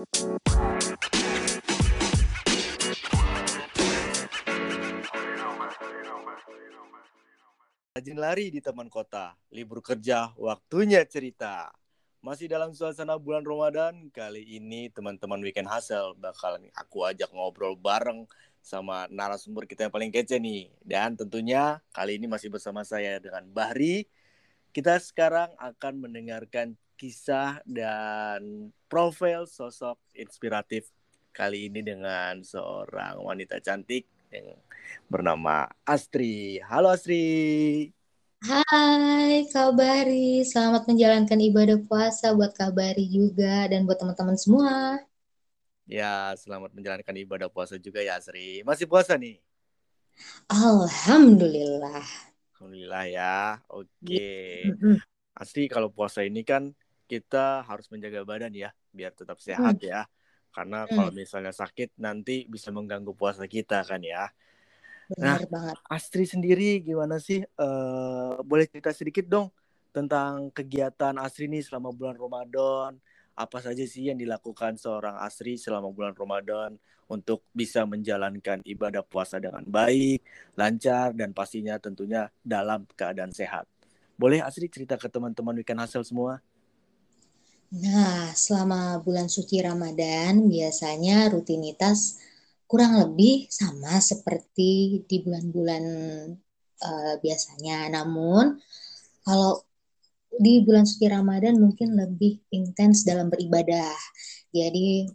Rajin lari di taman kota, libur kerja, waktunya cerita. Masih dalam suasana bulan Ramadan, kali ini teman-teman Weekend Hustle bakalan aku ajak ngobrol bareng sama narasumber kita yang paling kece nih. Dan tentunya kali ini masih bersama saya dengan Bahri. Kita sekarang akan mendengarkan kisah dan profil sosok inspiratif kali ini dengan seorang wanita cantik yang bernama Astri. Halo Astri. Hai Kabari, selamat menjalankan ibadah puasa buat Kabari juga dan buat teman-teman semua. Ya, selamat menjalankan ibadah puasa juga ya Astri. Masih puasa nih? Alhamdulillah. Alhamdulillah ya. Oke. Astri kalau puasa ini kan kita harus menjaga badan ya biar tetap sehat ya. Karena kalau misalnya sakit nanti bisa mengganggu puasa kita kan ya. Benar Nah, banget. Astri sendiri gimana sih? Eh, boleh cerita sedikit dong tentang kegiatan Astri nih selama bulan Ramadan. Apa saja sih yang dilakukan seorang Astri selama bulan Ramadan untuk bisa menjalankan ibadah puasa dengan baik, lancar, dan pastinya tentunya dalam keadaan sehat. Boleh Astri cerita ke teman-teman Weekend Hustle semua? Nah, selama bulan suci Ramadan biasanya rutinitas kurang lebih sama seperti di bulan-bulan eh, biasanya. Namun, kalau di bulan suci Ramadan mungkin lebih intens dalam beribadah. Jadi,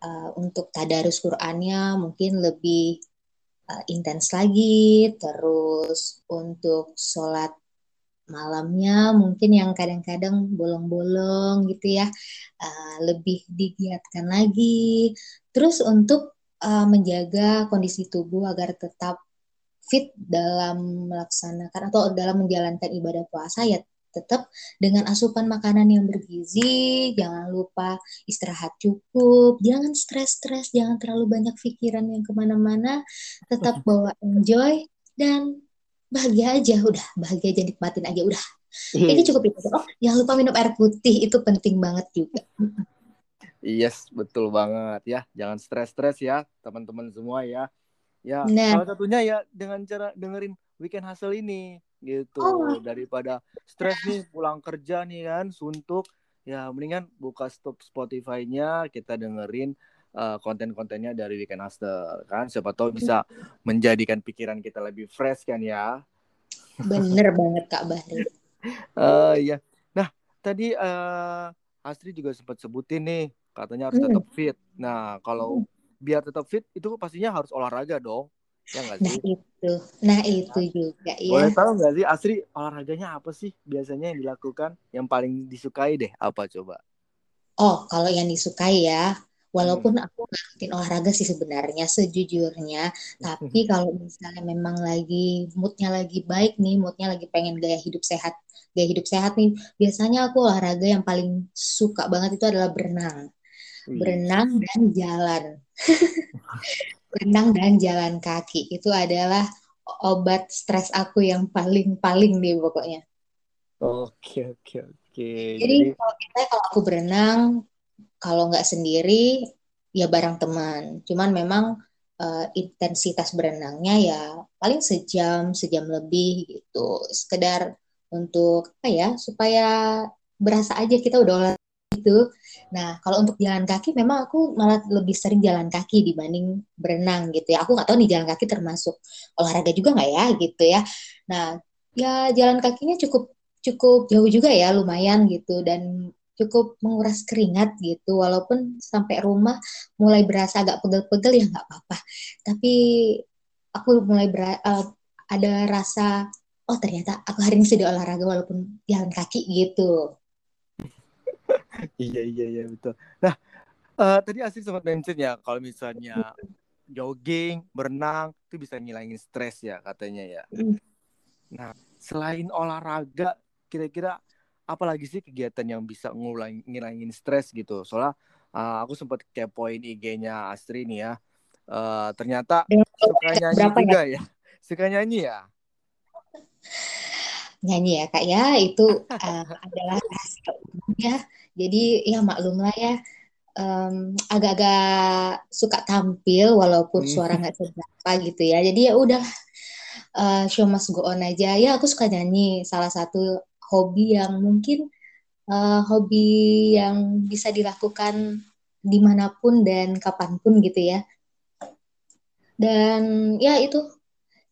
eh, untuk tadarus Qur'annya mungkin lebih eh, intens lagi. Terus, untuk sholat malamnya mungkin yang kadang-kadang bolong-bolong gitu ya uh, lebih digiatkan lagi. Terus untuk uh, menjaga kondisi tubuh agar tetap fit dalam melaksanakan atau dalam menjalankan ibadah puasa ya tetap dengan asupan makanan yang bergizi jangan lupa istirahat cukup jangan stres-stres jangan terlalu banyak pikiran yang ke mana-mana tetap bawa enjoy dan bahagia aja udah bahagia aja nikmatin aja udah ini cukup itu oh jangan lupa minum air putih itu penting banget juga Yes, betul banget ya. Jangan stres-stres ya, teman-teman semua ya. Ya, Nah. salah satunya ya dengan cara dengerin Weekend Hustle ini gitu. Oh. Daripada stres nih pulang kerja nih kan, suntuk, ya mendingan buka stop Spotify-nya, kita dengerin uh, konten-kontennya dari Weekend Hustle kan. Siapa tahu bisa menjadikan pikiran kita lebih fresh kan ya. bener banget Kak Bahri Eh ya. Nah, tadi eh Astri juga sempat sebutin nih, katanya harus Hmm. tetap fit. Nah, kalau biar tetap fit itu pastinya harus olahraga dong. Ya nggak nah sih? itu nah itu juga Boleh ya tahu nggak sih Astri olahraganya apa sih biasanya yang dilakukan? Yang paling disukai deh apa coba? oh kalau yang disukai ya walaupun aku nggak rutin olahraga sih sebenarnya sejujurnya tapi kalau misalnya memang lagi moodnya lagi baik nih moodnya lagi pengen gaya hidup sehat gaya hidup sehat nih biasanya aku olahraga yang paling suka banget itu adalah berenang berenang dan jalan. berenang dan jalan kaki itu adalah obat stres aku yang paling-paling deh pokoknya. Oke oke oke. Jadi Jadi kalau kita kalau aku berenang kalau nggak sendiri ya bareng teman. Cuman memang eh, intensitas berenangnya ya paling sejam sejam lebih gitu. Sekedar untuk apa ya supaya berasa aja kita udah olahraga gitu. Nah, kalau untuk jalan kaki memang aku malah lebih sering jalan kaki dibanding berenang gitu ya. Aku nggak tahu nih jalan kaki termasuk olahraga juga nggak ya gitu ya. Nah, ya jalan kakinya cukup cukup jauh juga ya, lumayan gitu dan cukup menguras keringat gitu. Walaupun sampai rumah mulai berasa agak pegel-pegel ya nggak apa-apa. Tapi aku mulai bera- eh, ada rasa oh ternyata aku hari ini sudah olahraga walaupun jalan kaki gitu. iya iya iya betul. Nah, eh, tadi Astri sempat mention ya kalau misalnya jogging, berenang itu bisa ngilangin stres ya katanya ya. Mm. Nah, selain olahraga, kira-kira apa lagi sih kegiatan yang bisa ngulang ngilangin stres gitu? Soalnya uh, aku sempat kepoin IG-nya Astri nih ya. Uh, ternyata Dengan suka nyanyi berapa ya? juga ya. Suka nyanyi ya? nyanyi ya kak ya itu uh, adalah rahasia umum ya jadi ya maklum lah ya um, agak-agak suka tampil walaupun Hmm. suara nggak seberapa gitu ya. Jadi ya udah uh, show must go on aja. Ya aku suka nyanyi. Salah satu hobi yang mungkin uh, hobi yang bisa dilakukan di mana pun dan kapan pun gitu ya. Dan ya itu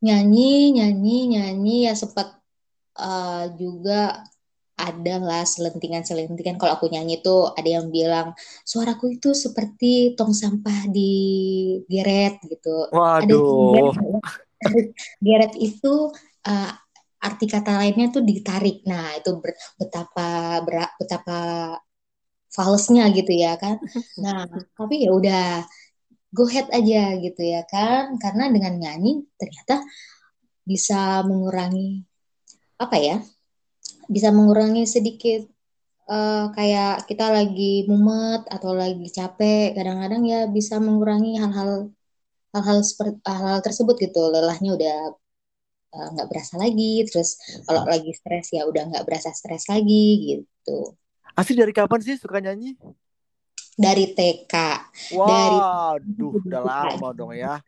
nyanyi, nyanyi, nyanyi ya sempat uh, juga ada lah selentingan-selentingan kalau aku nyanyi tuh ada yang bilang suaraku itu seperti tong sampah di geret gitu. Waduh. Ada geret itu uh, arti kata lainnya tuh ditarik. Nah, itu ber, betapa ber, betapa falsnya gitu ya kan. Nah, tapi ya udah go ahead aja gitu ya kan. Karena dengan nyanyi ternyata bisa mengurangi apa ya? bisa mengurangi sedikit uh, kayak kita lagi mumet atau lagi capek kadang-kadang ya bisa mengurangi hal-hal hal-hal seperti hal-hal tersebut gitu lelahnya udah nggak uh, berasa lagi terus kalau lagi stres ya udah nggak berasa stres lagi gitu asli dari kapan sih suka nyanyi dari TK wow, dari duh udah lama dong ya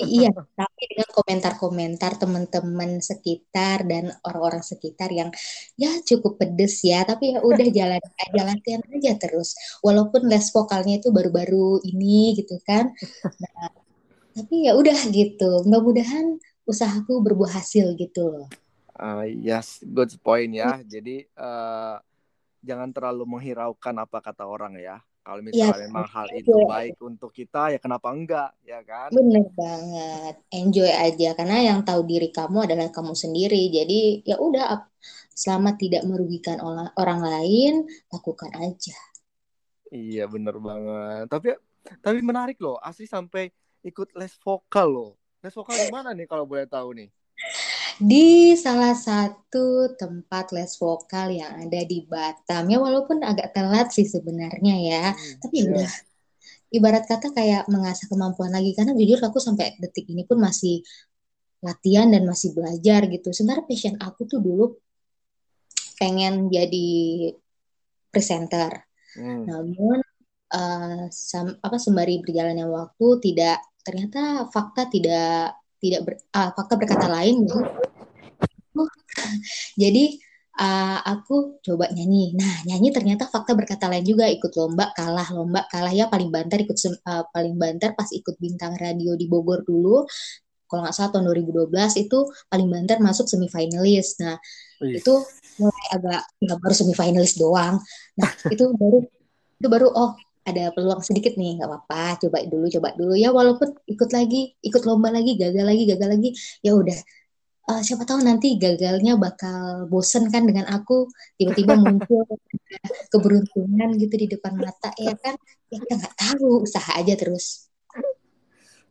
iya, tapi dengan komentar-komentar teman-teman sekitar dan orang-orang sekitar yang ya cukup pedes ya, tapi ya udah jalan aja latihan aja terus. Walaupun les vokalnya itu baru-baru ini gitu kan. Nah, tapi ya udah gitu. Mudah-mudahan usahaku berbuah hasil gitu loh. Uh, yes, good point ya. Jadi uh, jangan terlalu menghiraukan apa kata orang ya. Kalau misalnya ya, memang hal itu baik untuk kita ya kenapa enggak ya kan? Bener banget. Enjoy aja karena yang tahu diri kamu adalah kamu sendiri. Jadi ya udah selama tidak merugikan orang lain lakukan aja. Iya bener banget. Tapi tapi menarik loh asli sampai ikut les vokal loh les vokal di mana nih kalau boleh tahu nih di salah satu tempat les vokal yang ada di Batam. Ya walaupun agak telat sih sebenarnya ya, hmm, tapi ya udah ibarat kata kayak mengasah kemampuan lagi karena jujur aku sampai detik ini pun masih latihan dan masih belajar gitu. Sebenarnya passion aku tuh dulu pengen jadi presenter. Hmm. Namun uh, sam, apa sembari berjalannya waktu tidak ternyata fakta tidak tidak ber, uh, fakta berkata lain gitu. Jadi uh, aku coba nyanyi. Nah, nyanyi ternyata fakta berkata lain juga ikut lomba kalah, lomba kalah ya paling banter ikut uh, paling banter pas ikut bintang radio di Bogor dulu. Kalau nggak salah tahun 2012 itu paling banter masuk semifinalis. Nah, Wih. itu mulai agak nggak baru semifinalis doang. Nah, itu baru itu baru oh ada peluang sedikit nih nggak apa-apa coba dulu coba dulu. Ya walaupun ikut lagi ikut lomba lagi gagal lagi gagal lagi ya udah. Uh, siapa tahu nanti gagalnya bakal bosen kan dengan aku. Tiba-tiba muncul keberuntungan gitu di depan mata ya kan? Ya kita nggak tahu usaha aja terus.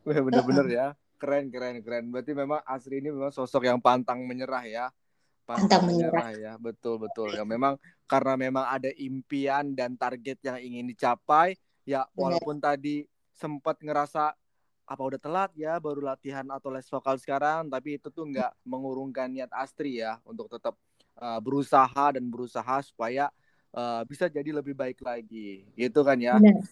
Wah bener-bener uh -uh. ya. Keren keren keren. Berarti memang Asri ini memang sosok yang pantang menyerah ya pantang menyerah. Ya. Betul betul ya. Memang karena memang ada impian dan target yang ingin dicapai ya walaupun Bener. tadi sempat ngerasa apa udah telat ya baru latihan atau les vokal sekarang? Tapi itu tuh nggak mengurungkan niat Astri ya untuk tetap uh, berusaha dan berusaha supaya uh, bisa jadi lebih baik lagi. Gitu kan ya? Benar.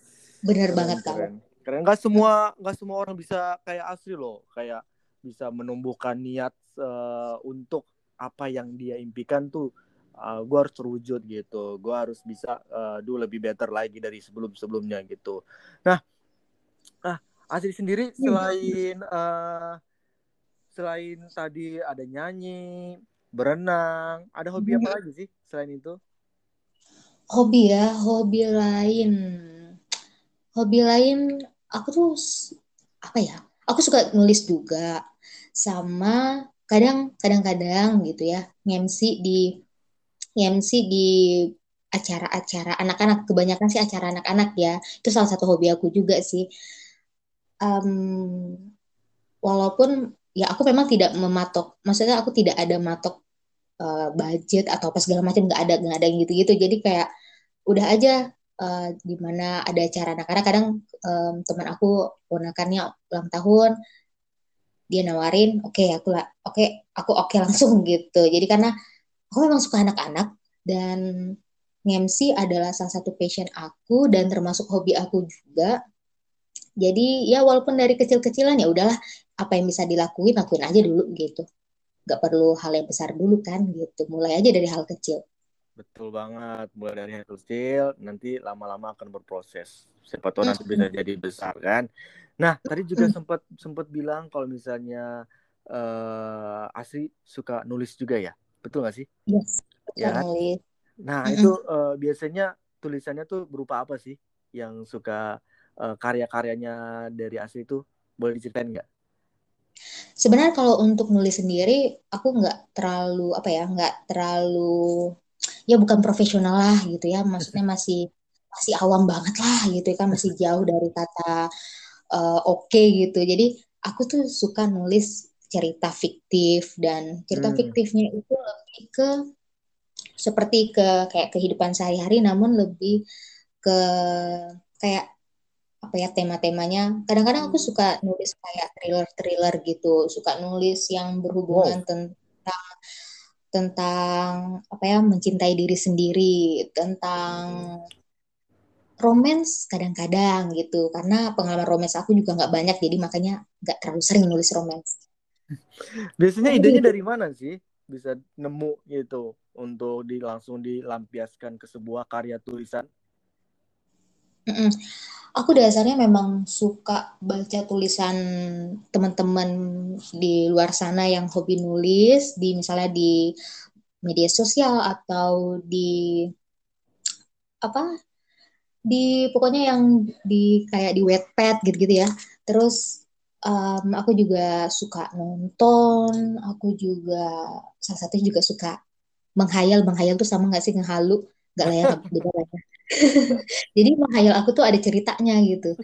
Benar banget keren. Keren. Nggak semua nggak semua orang bisa kayak Astri loh. Kayak bisa menumbuhkan niat uh, untuk apa yang dia impikan tuh uh, gue harus terwujud gitu. Gue harus bisa uh, do lebih better lagi dari sebelum sebelumnya gitu. Nah ah Asri sendiri selain uh, selain tadi ada nyanyi berenang ada hobi apa lagi sih selain itu? Hobi ya hobi lain. Hobi lain aku tuh apa ya? Aku suka nulis juga sama kadang kadang-kadang gitu ya MC di MC di acara-acara anak-anak kebanyakan sih acara anak-anak ya. Itu salah satu hobi aku juga sih. Um, walaupun ya aku memang tidak mematok maksudnya aku tidak ada matok uh, budget atau apa segala macam nggak ada nggak ada gitu-gitu. Jadi kayak udah aja uh, di mana ada acara anak-anak. Kadang um, teman aku ponakannya ulang tahun dia nawarin oke okay, aku lah oke okay, aku oke okay langsung gitu jadi karena aku memang suka anak-anak dan MC adalah salah satu passion aku dan termasuk hobi aku juga. Jadi ya walaupun dari kecil-kecilan ya udahlah apa yang bisa dilakuin lakuin aja dulu gitu. Gak perlu hal yang besar dulu kan gitu. Mulai aja dari hal kecil. Betul banget. Mulai dari hal kecil nanti lama-lama akan berproses. Siapa tahu nanti bisa jadi besar kan. Nah, tadi juga sempat sempat bilang kalau misalnya uh, Asri suka nulis juga ya. Betul gak sih? Yes. Ya. Nulis. Nah, itu uh, biasanya tulisannya tuh berupa apa sih yang suka uh, karya-karyanya dari Asli itu boleh diceritain nggak? Sebenarnya kalau untuk nulis sendiri, aku nggak terlalu apa ya, nggak terlalu ya bukan profesional lah gitu ya, maksudnya masih masih awam banget lah gitu ya kan, masih jauh dari kata uh, oke okay, gitu. Jadi aku tuh suka nulis cerita fiktif dan cerita hmm. fiktifnya itu lebih ke seperti ke kayak kehidupan sehari-hari namun lebih ke kayak apa ya tema-temanya kadang-kadang aku suka nulis kayak thriller-thriller gitu suka nulis yang berhubungan wow. tentang tentang apa ya mencintai diri sendiri tentang romance kadang-kadang gitu karena pengalaman romance aku juga nggak banyak jadi makanya nggak terlalu sering nulis romance biasanya idenya dari mana sih bisa nemu gitu untuk di langsung dilampiaskan ke sebuah karya tulisan? Mm-mm. Aku dasarnya memang suka baca tulisan teman-teman di luar sana yang hobi nulis di misalnya di media sosial atau di apa di pokoknya yang di kayak di wetpad gitu-gitu ya. Terus um, aku juga suka nonton, aku juga salah satu juga suka menghayal, menghayal tuh sama nggak sih ngehalu, nggak lah ya beda ya. Jadi menghayal aku tuh ada ceritanya gitu.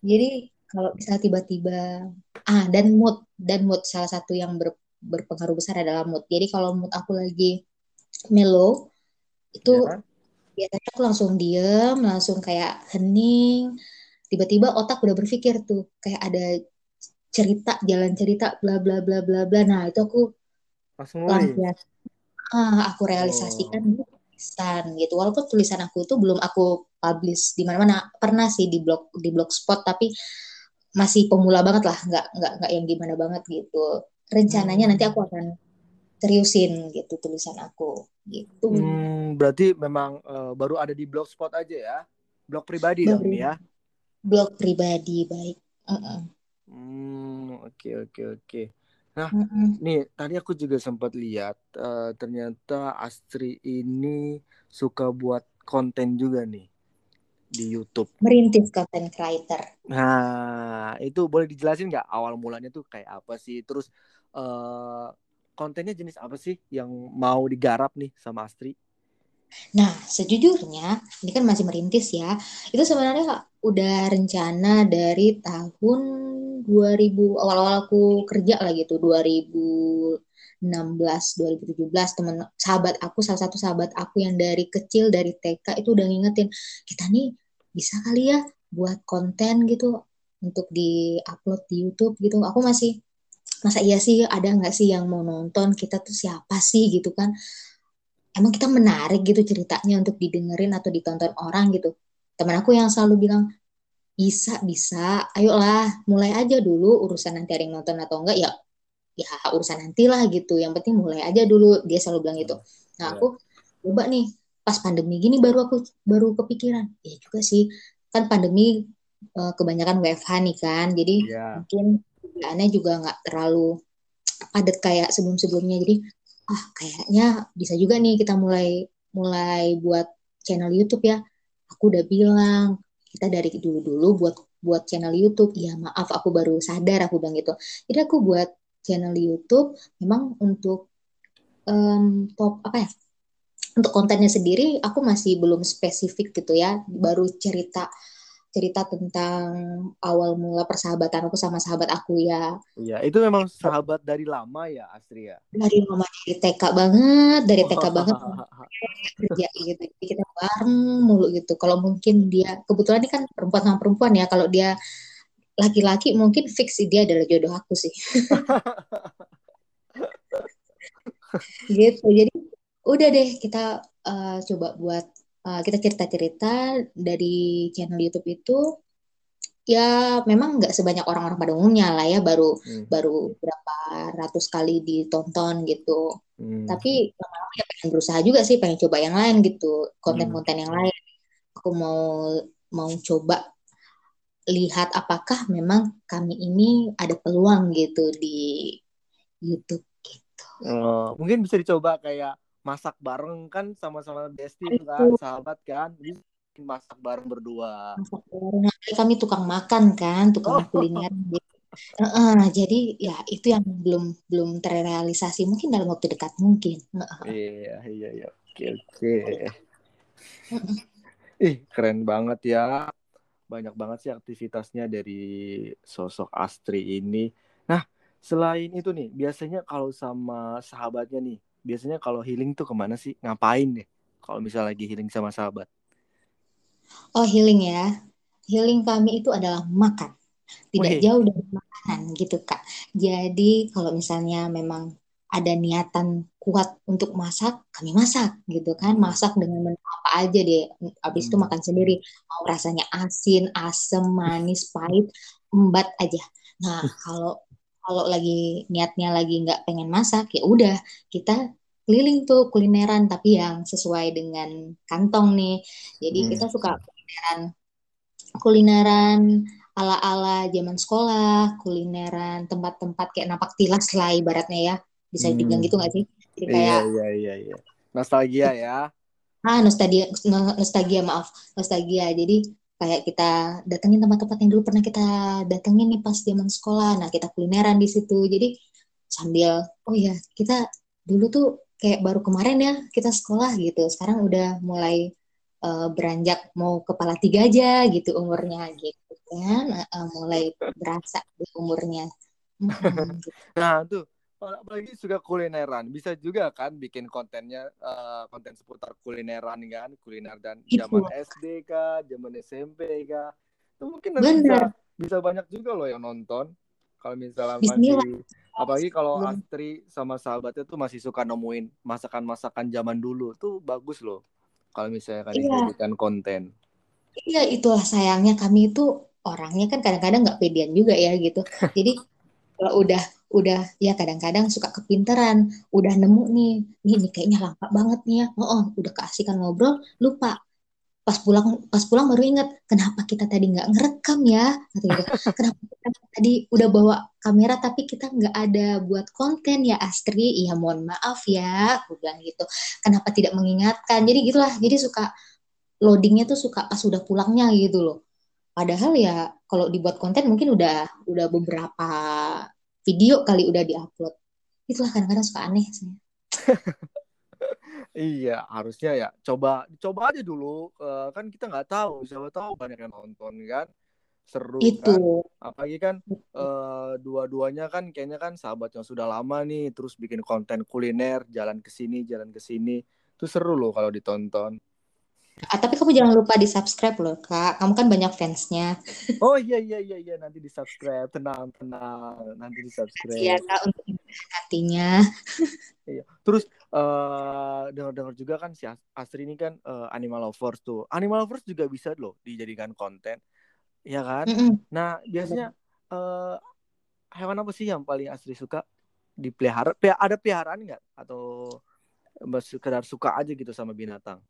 Jadi kalau bisa tiba-tiba ah dan mood dan mood salah satu yang ber, berpengaruh besar adalah mood. Jadi kalau mood aku lagi mellow itu ya. Biasanya aku langsung diem, langsung kayak hening. Tiba-tiba otak udah berpikir tuh kayak ada cerita jalan cerita bla bla bla bla bla nah itu aku langsung ah, aku realisasikan oh. tulisan gitu walaupun tulisan aku itu belum aku publish di mana mana pernah sih di blog di blogspot tapi masih pemula banget lah nggak nggak nggak yang gimana banget gitu rencananya hmm. nanti aku akan seriusin gitu tulisan aku gitu hmm, berarti memang uh, baru ada di blogspot aja ya blog pribadi blog dong ya blog pribadi baik uh -uh. Hmm, oke oke oke. Nah, mm-hmm. nih tadi aku juga sempat lihat uh, ternyata Astri ini suka buat konten juga nih di YouTube. Merintis konten creator. Nah, itu boleh dijelasin nggak awal mulanya tuh kayak apa sih? Terus uh, kontennya jenis apa sih yang mau digarap nih sama Astri? Nah, sejujurnya ini kan masih merintis ya. Itu sebenarnya udah rencana dari tahun 2000 awal-awal aku kerja lah gitu 2016 2017 temen sahabat aku salah satu sahabat aku yang dari kecil dari TK itu udah ngingetin kita nih bisa kali ya buat konten gitu untuk di upload di YouTube gitu aku masih masa iya sih ada nggak sih yang mau nonton kita tuh siapa sih gitu kan emang kita menarik gitu ceritanya untuk didengerin atau ditonton orang gitu teman aku yang selalu bilang bisa, bisa. Ayolah, mulai aja dulu urusan nanti ada yang nonton atau enggak ya ya urusan nantilah gitu. Yang penting mulai aja dulu. Dia selalu bilang gitu. Nah, iya. aku coba nih pas pandemi gini baru aku baru kepikiran. Ya juga sih. Kan pandemi eh, kebanyakan WFH nih kan. Jadi yeah. mungkin kerjaannya juga nggak terlalu padat kayak sebelum-sebelumnya. Jadi ah kayaknya bisa juga nih kita mulai mulai buat channel YouTube ya. Aku udah bilang kita dari dulu-dulu buat buat channel YouTube ya maaf aku baru sadar aku bilang gitu jadi aku buat channel YouTube memang untuk um, top apa ya untuk kontennya sendiri aku masih belum spesifik gitu ya baru cerita cerita tentang awal mula persahabatan aku sama sahabat aku ya. Iya, itu memang sahabat dari lama ya, Astri ya. Dari lama dari TK banget, dari TK banget kerja gitu. Jadi kita bareng mulu gitu. Kalau mungkin dia kebetulan ini kan perempuan sama perempuan ya. Kalau dia laki-laki mungkin fix dia adalah jodoh aku sih. gitu. Jadi udah deh kita uh, coba buat uh, kita cerita-cerita dari channel YouTube itu ya memang nggak sebanyak orang-orang pada umumnya lah ya baru hmm. baru berapa ratus kali ditonton gitu hmm. tapi lama-lama ya pengen berusaha juga sih pengen coba yang lain gitu konten-konten yang lain aku mau mau coba lihat apakah memang kami ini ada peluang gitu di YouTube gitu. Oh, mungkin bisa dicoba kayak masak bareng kan sama-sama bestie kan, sahabat kan. Masak bareng berdua. Masak bareng. Kami tukang makan kan, tukang oh. kuliner. Uh, jadi ya itu yang belum belum terrealisasi mungkin dalam waktu dekat mungkin. Iya iya iya oke oke. Ih keren banget ya banyak banget sih aktivitasnya dari sosok Astri ini. Nah selain itu nih biasanya kalau sama sahabatnya nih biasanya kalau healing tuh ke mana sih ngapain deh kalau misalnya lagi healing sama sahabat? Oh healing ya. Healing kami itu adalah makan. Tidak Wih. jauh dari makanan gitu Kak. Jadi kalau misalnya memang ada niatan kuat untuk masak, kami masak gitu kan. Masak dengan menu apa aja deh. Habis hmm. itu makan sendiri. Mau rasanya asin, asam, manis, pahit, embat aja. Nah, kalau kalau lagi niatnya lagi nggak pengen masak ya udah kita keliling tuh kulineran tapi yang sesuai dengan kantong nih. Jadi hmm. kita suka kulineran kulineran ala-ala zaman sekolah, kulineran tempat-tempat kayak napak tilas lah ibaratnya ya. Bisa hmm. dibilang gitu gak sih? Jadi iya, kayak Iya, iya, iya. Nostalgia ya. Ah, nostalgia nostalgia maaf, nostalgia. Jadi kayak kita datengin tempat-tempat yang dulu pernah kita datengin nih pas zaman sekolah. Nah, kita kulineran di situ. Jadi sambil oh ya, kita dulu tuh kayak baru kemarin ya kita sekolah gitu sekarang udah mulai uh, beranjak mau kepala tiga aja gitu umurnya gitu kan uh, mulai berasa umurnya gitu. nah tuh apalagi suka kulineran. Bisa juga kan bikin kontennya uh, konten seputar kulineran kan kuliner dan zaman SD kah zaman SMP kah. Itu mungkin nanti bisa bisa banyak juga loh yang nonton. Kalau misalnya masih apalagi kalau Astri sama sahabatnya tuh masih suka nemuin masakan-masakan zaman dulu tuh bagus loh. Kalau misalnya kan iya. dijadikan konten. Iya itulah sayangnya kami itu orangnya kan kadang-kadang nggak pedean juga ya gitu. Jadi kalau udah udah ya kadang-kadang suka kepinteran. Udah nemu nih nih, nih kayaknya lengkap banget nih ya. Oh, oh udah keasikan ngobrol lupa. Pas pulang pas pulang baru ingat kenapa kita tadi nggak ngerekam ya? Gitu. kenapa kita tadi udah bawa kamera tapi kita nggak ada buat konten ya Astri? Iya mohon maaf ya aku bilang gitu. Kenapa tidak mengingatkan? Jadi gitulah. Jadi suka loadingnya tuh suka pas udah pulangnya gitu loh padahal ya kalau dibuat konten mungkin udah udah beberapa video kali udah diupload itulah kadang-kadang suka aneh sih Iya, harusnya ya coba coba aja dulu uh, kan kita nggak tahu, siapa tahu banyak yang nonton kan. Seru? Itu. kan. Apalagi kan uh, dua-duanya kan kayaknya kan sahabat yang sudah lama nih terus bikin konten kuliner, jalan ke sini, jalan ke sini. Itu seru loh kalau ditonton. Ah, tapi kamu jangan lupa di subscribe loh kak. Kamu kan banyak fansnya. Oh iya iya iya iya nanti di subscribe. Tenang tenang nanti di subscribe. Iya kak untuk hatinya. iya. Terus uh, dengar-dengar juga kan si Astri ini kan uh, animal lovers tuh. Animal lovers juga bisa loh dijadikan konten. Iya kan? Mm -mm. Nah biasanya uh, hewan apa sih yang paling Astri suka dipelihara? Ada peliharaan nggak? Atau sekedar suka aja gitu sama binatang?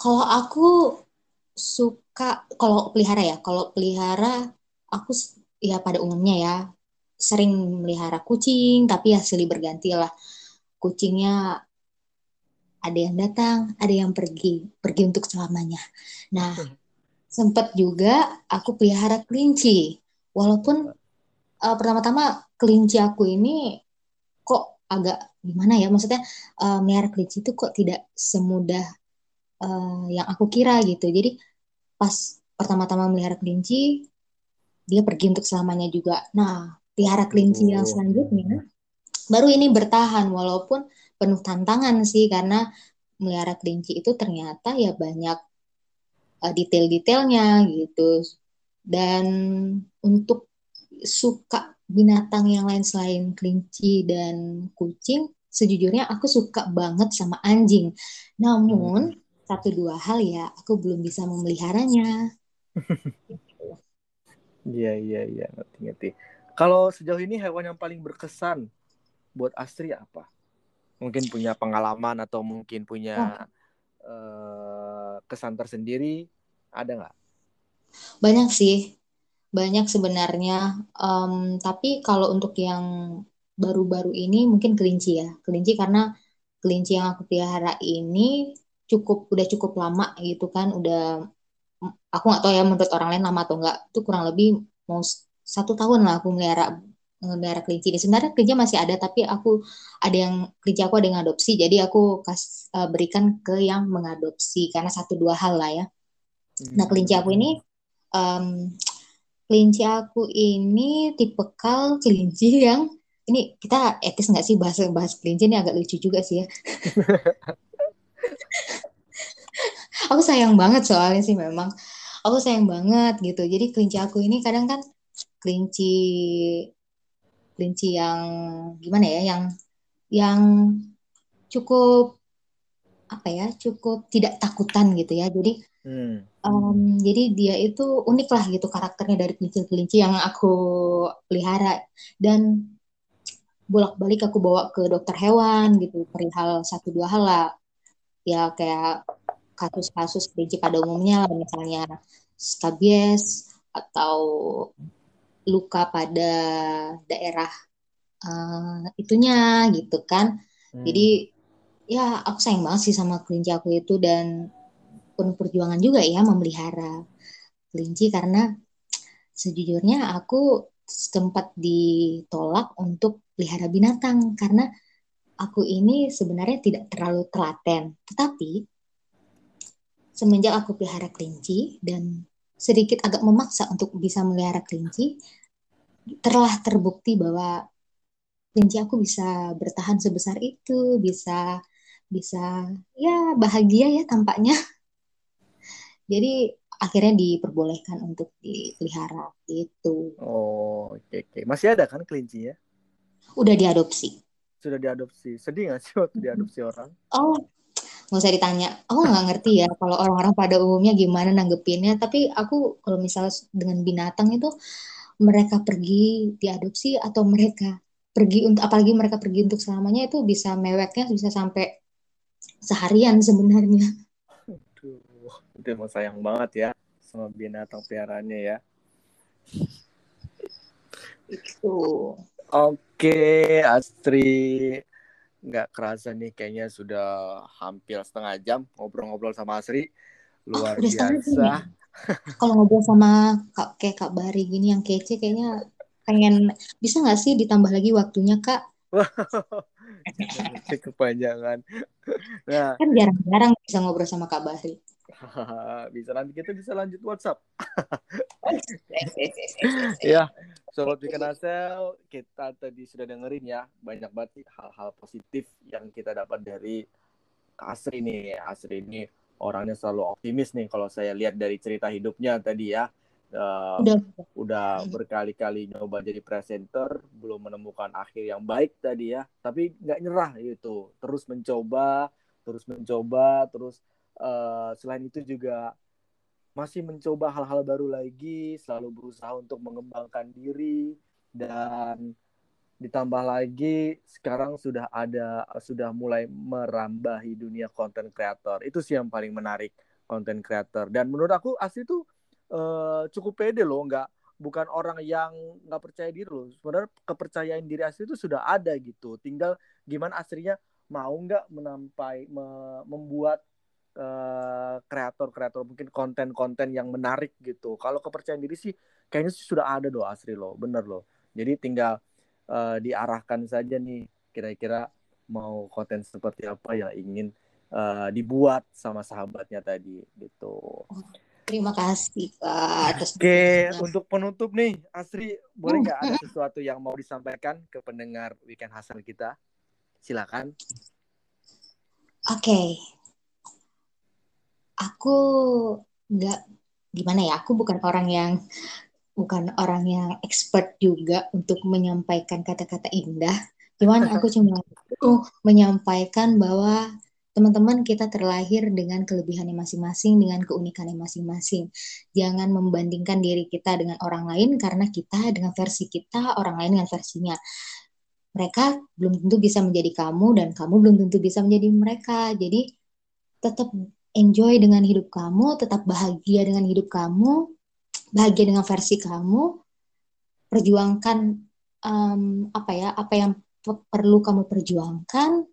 Kalau aku suka kalau pelihara ya, kalau pelihara aku ya pada umumnya ya sering melihara kucing, tapi ya silih berganti lah. Kucingnya ada yang datang, ada yang pergi, pergi untuk selamanya. Nah, sempat juga aku pelihara kelinci. Walaupun uh, pertama-tama kelinci aku ini kok agak gimana ya, maksudnya uh, melihara kelinci itu kok tidak semudah uh, yang aku kira gitu. Jadi pas pertama-tama melihara kelinci, dia pergi untuk selamanya juga. Nah, pelihara kelinci oh. yang selanjutnya baru ini bertahan walaupun penuh tantangan sih karena melihara kelinci itu ternyata ya banyak uh, detail-detailnya gitu. Dan untuk suka binatang yang lain selain kelinci dan kucing, sejujurnya aku suka banget sama anjing. Namun hmm satu dua hal ya aku belum bisa memeliharanya. Iya iya iya ngerti ngerti. Kalau sejauh ini hewan yang paling berkesan buat Astri apa? Mungkin punya pengalaman atau mungkin punya oh. uh, kesan tersendiri ada nggak? Banyak sih, banyak sebenarnya. Um, tapi kalau untuk yang baru-baru ini mungkin kelinci ya, kelinci karena kelinci yang aku pelihara ini cukup udah cukup lama gitu kan, udah aku nggak tahu ya menurut orang lain lama atau enggak itu kurang lebih mau satu tahun lah aku melihara melihara kelinci ini. Sebenarnya kelinci masih ada tapi aku ada yang kelinci aku ada yang adopsi jadi aku kas uh, berikan ke yang mengadopsi karena satu dua hal lah ya. Nah kelinci aku ini um, kelinci aku ini tipe kal kelinci yang ini kita etis nggak sih bahas bahas kelinci ini agak lucu juga sih ya aku sayang banget soalnya sih memang. Aku sayang banget gitu. Jadi kelinci aku ini kadang kan kelinci kelinci yang gimana ya yang yang cukup apa ya cukup tidak takutan gitu ya. Jadi hmm. um, jadi dia itu unik lah gitu karakternya dari kelinci-kelinci yang aku pelihara. Dan bolak-balik aku bawa ke dokter hewan gitu perihal satu dua hal lah. Ya kayak kasus-kasus kelinci pada umumnya misalnya skabies atau luka pada daerah uh, itunya gitu kan. Hmm. Jadi ya aku sayang banget sih sama kelinci aku itu dan penuh perjuangan juga ya memelihara kelinci karena sejujurnya aku sempat ditolak untuk pelihara binatang karena aku ini sebenarnya tidak terlalu telaten. Tetapi Semenjak aku pelihara kelinci dan sedikit agak memaksa untuk bisa melihara kelinci, telah terbukti bahwa kelinci aku bisa bertahan sebesar itu, bisa bisa ya bahagia ya tampaknya. Jadi akhirnya diperbolehkan untuk dipelihara itu. Oh, oke okay, oke. Okay. Masih ada kan kelinci ya? Udah diadopsi. Sudah diadopsi. Sedih nggak sih waktu diadopsi orang? Oh, nggak usah ditanya aku nggak ngerti ya kalau orang-orang pada umumnya gimana nanggepinnya tapi aku kalau misalnya dengan binatang itu mereka pergi diadopsi atau mereka pergi untuk apalagi mereka pergi untuk selamanya itu bisa meweknya bisa sampai seharian sebenarnya. Aduh, itu emang sayang banget ya sama binatang peliharaannya ya. Itu. Oke, Astri nggak kerasa nih kayaknya sudah hampir setengah jam ngobrol-ngobrol sama Asri luar oh, biasa. Kalau ngobrol sama kak kayak kak Bari gini yang kece kayaknya pengen bisa nggak sih ditambah lagi waktunya kak? kepanjangan. Nah, kan jarang-jarang bisa ngobrol sama kak Bari. bisa nanti kita bisa lanjut WhatsApp. ya, Sobat Weekend Asel, kita tadi sudah dengerin ya banyak banget hal-hal positif yang kita dapat dari Asri nih. Asri ini orangnya selalu optimis nih kalau saya lihat dari cerita hidupnya tadi ya. Uh, udah, udah berkali-kali nyoba jadi presenter, belum menemukan akhir yang baik tadi ya. Tapi nggak nyerah gitu, terus mencoba, terus mencoba, terus uh, selain itu juga masih mencoba hal-hal baru lagi, selalu berusaha untuk mengembangkan diri dan ditambah lagi sekarang sudah ada sudah mulai merambahi dunia konten kreator. Itu sih yang paling menarik konten kreator. Dan menurut aku Asli itu uh, cukup pede loh, nggak bukan orang yang nggak percaya diri loh. Sebenarnya kepercayaan diri Asli itu sudah ada gitu. Tinggal gimana aslinya mau nggak menampai me, membuat Eh, kreator-kreator uh, mungkin konten-konten yang menarik gitu. Kalau kepercayaan diri sih kayaknya sih sudah ada doa Asri loh, bener loh. Jadi tinggal uh, diarahkan saja nih kira-kira mau konten seperti apa yang ingin uh, dibuat sama sahabatnya tadi gitu. Terima kasih Kak. Oke, okay, untuk penutup nih, Asri, boleh nggak ada sesuatu yang mau disampaikan ke pendengar Weekend Hasan kita? Silakan. Oke, okay aku nggak gimana ya aku bukan orang yang bukan orang yang expert juga untuk menyampaikan kata-kata indah cuman aku cuma uh, menyampaikan bahwa teman-teman kita terlahir dengan kelebihannya masing-masing, dengan keunikannya masing-masing. Jangan membandingkan diri kita dengan orang lain karena kita dengan versi kita, orang lain dengan versinya. Mereka belum tentu bisa menjadi kamu dan kamu belum tentu bisa menjadi mereka. Jadi tetap enjoy dengan hidup kamu, tetap bahagia dengan hidup kamu, bahagia dengan versi kamu, perjuangkan um, apa ya, apa yang perlu kamu perjuangkan,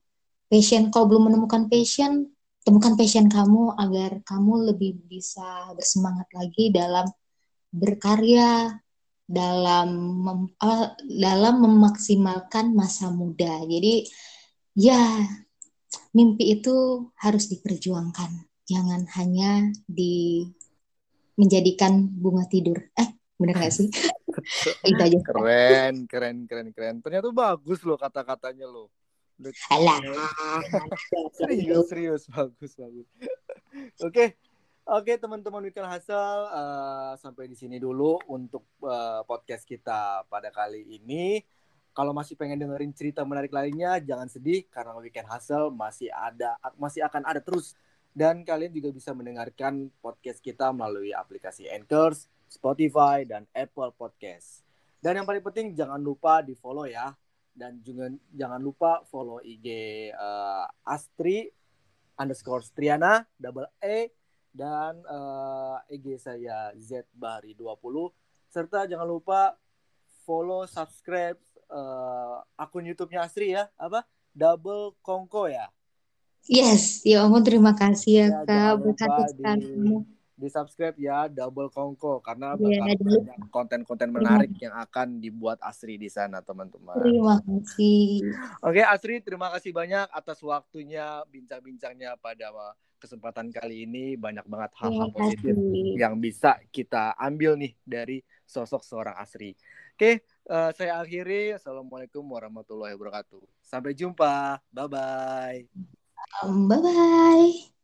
passion kalau belum menemukan passion temukan passion kamu agar kamu lebih bisa bersemangat lagi dalam berkarya dalam mem, dalam memaksimalkan masa muda. Jadi ya mimpi itu harus diperjuangkan. Jangan hanya di menjadikan bunga tidur. Eh benar gak sih? Itu aja. Keren keren keren keren. Ternyata bagus loh kata-katanya loh. Alah. serius, serius, bagus, bagus. Oke, oke teman-teman Weekend Hustle, uh, sampai di sini dulu untuk uh, podcast kita pada kali ini. Kalau masih pengen dengerin cerita menarik lainnya, jangan sedih karena Weekend Hustle masih ada, masih akan ada terus. Dan kalian juga bisa mendengarkan podcast kita melalui aplikasi Anchor, Spotify, dan Apple Podcast. Dan yang paling penting jangan lupa di follow ya dan juga jangan lupa follow IG uh, eh, Astri underscore Striana double E dan uh, eh, IG saya Z Bari 20 serta jangan lupa follow subscribe uh, akun YouTube-nya Astri ya. Apa? Double Kongko ya? Yes, ya Om terima kasih ya, ya Kak berkat sekali di subscribe ya double kongko karena yeah, bakal banyak konten-konten menarik yang akan dibuat Asri di sana teman-teman. Terima kasih. Oke Asri terima kasih banyak atas waktunya bincang-bincangnya pada kesempatan kali ini. Banyak banget hal-hal positif yang bisa kita ambil nih dari sosok seorang Asri. Oke uh, saya akhiri. Assalamualaikum warahmatullahi wabarakatuh. Sampai jumpa. Bye um, bye. Bye bye.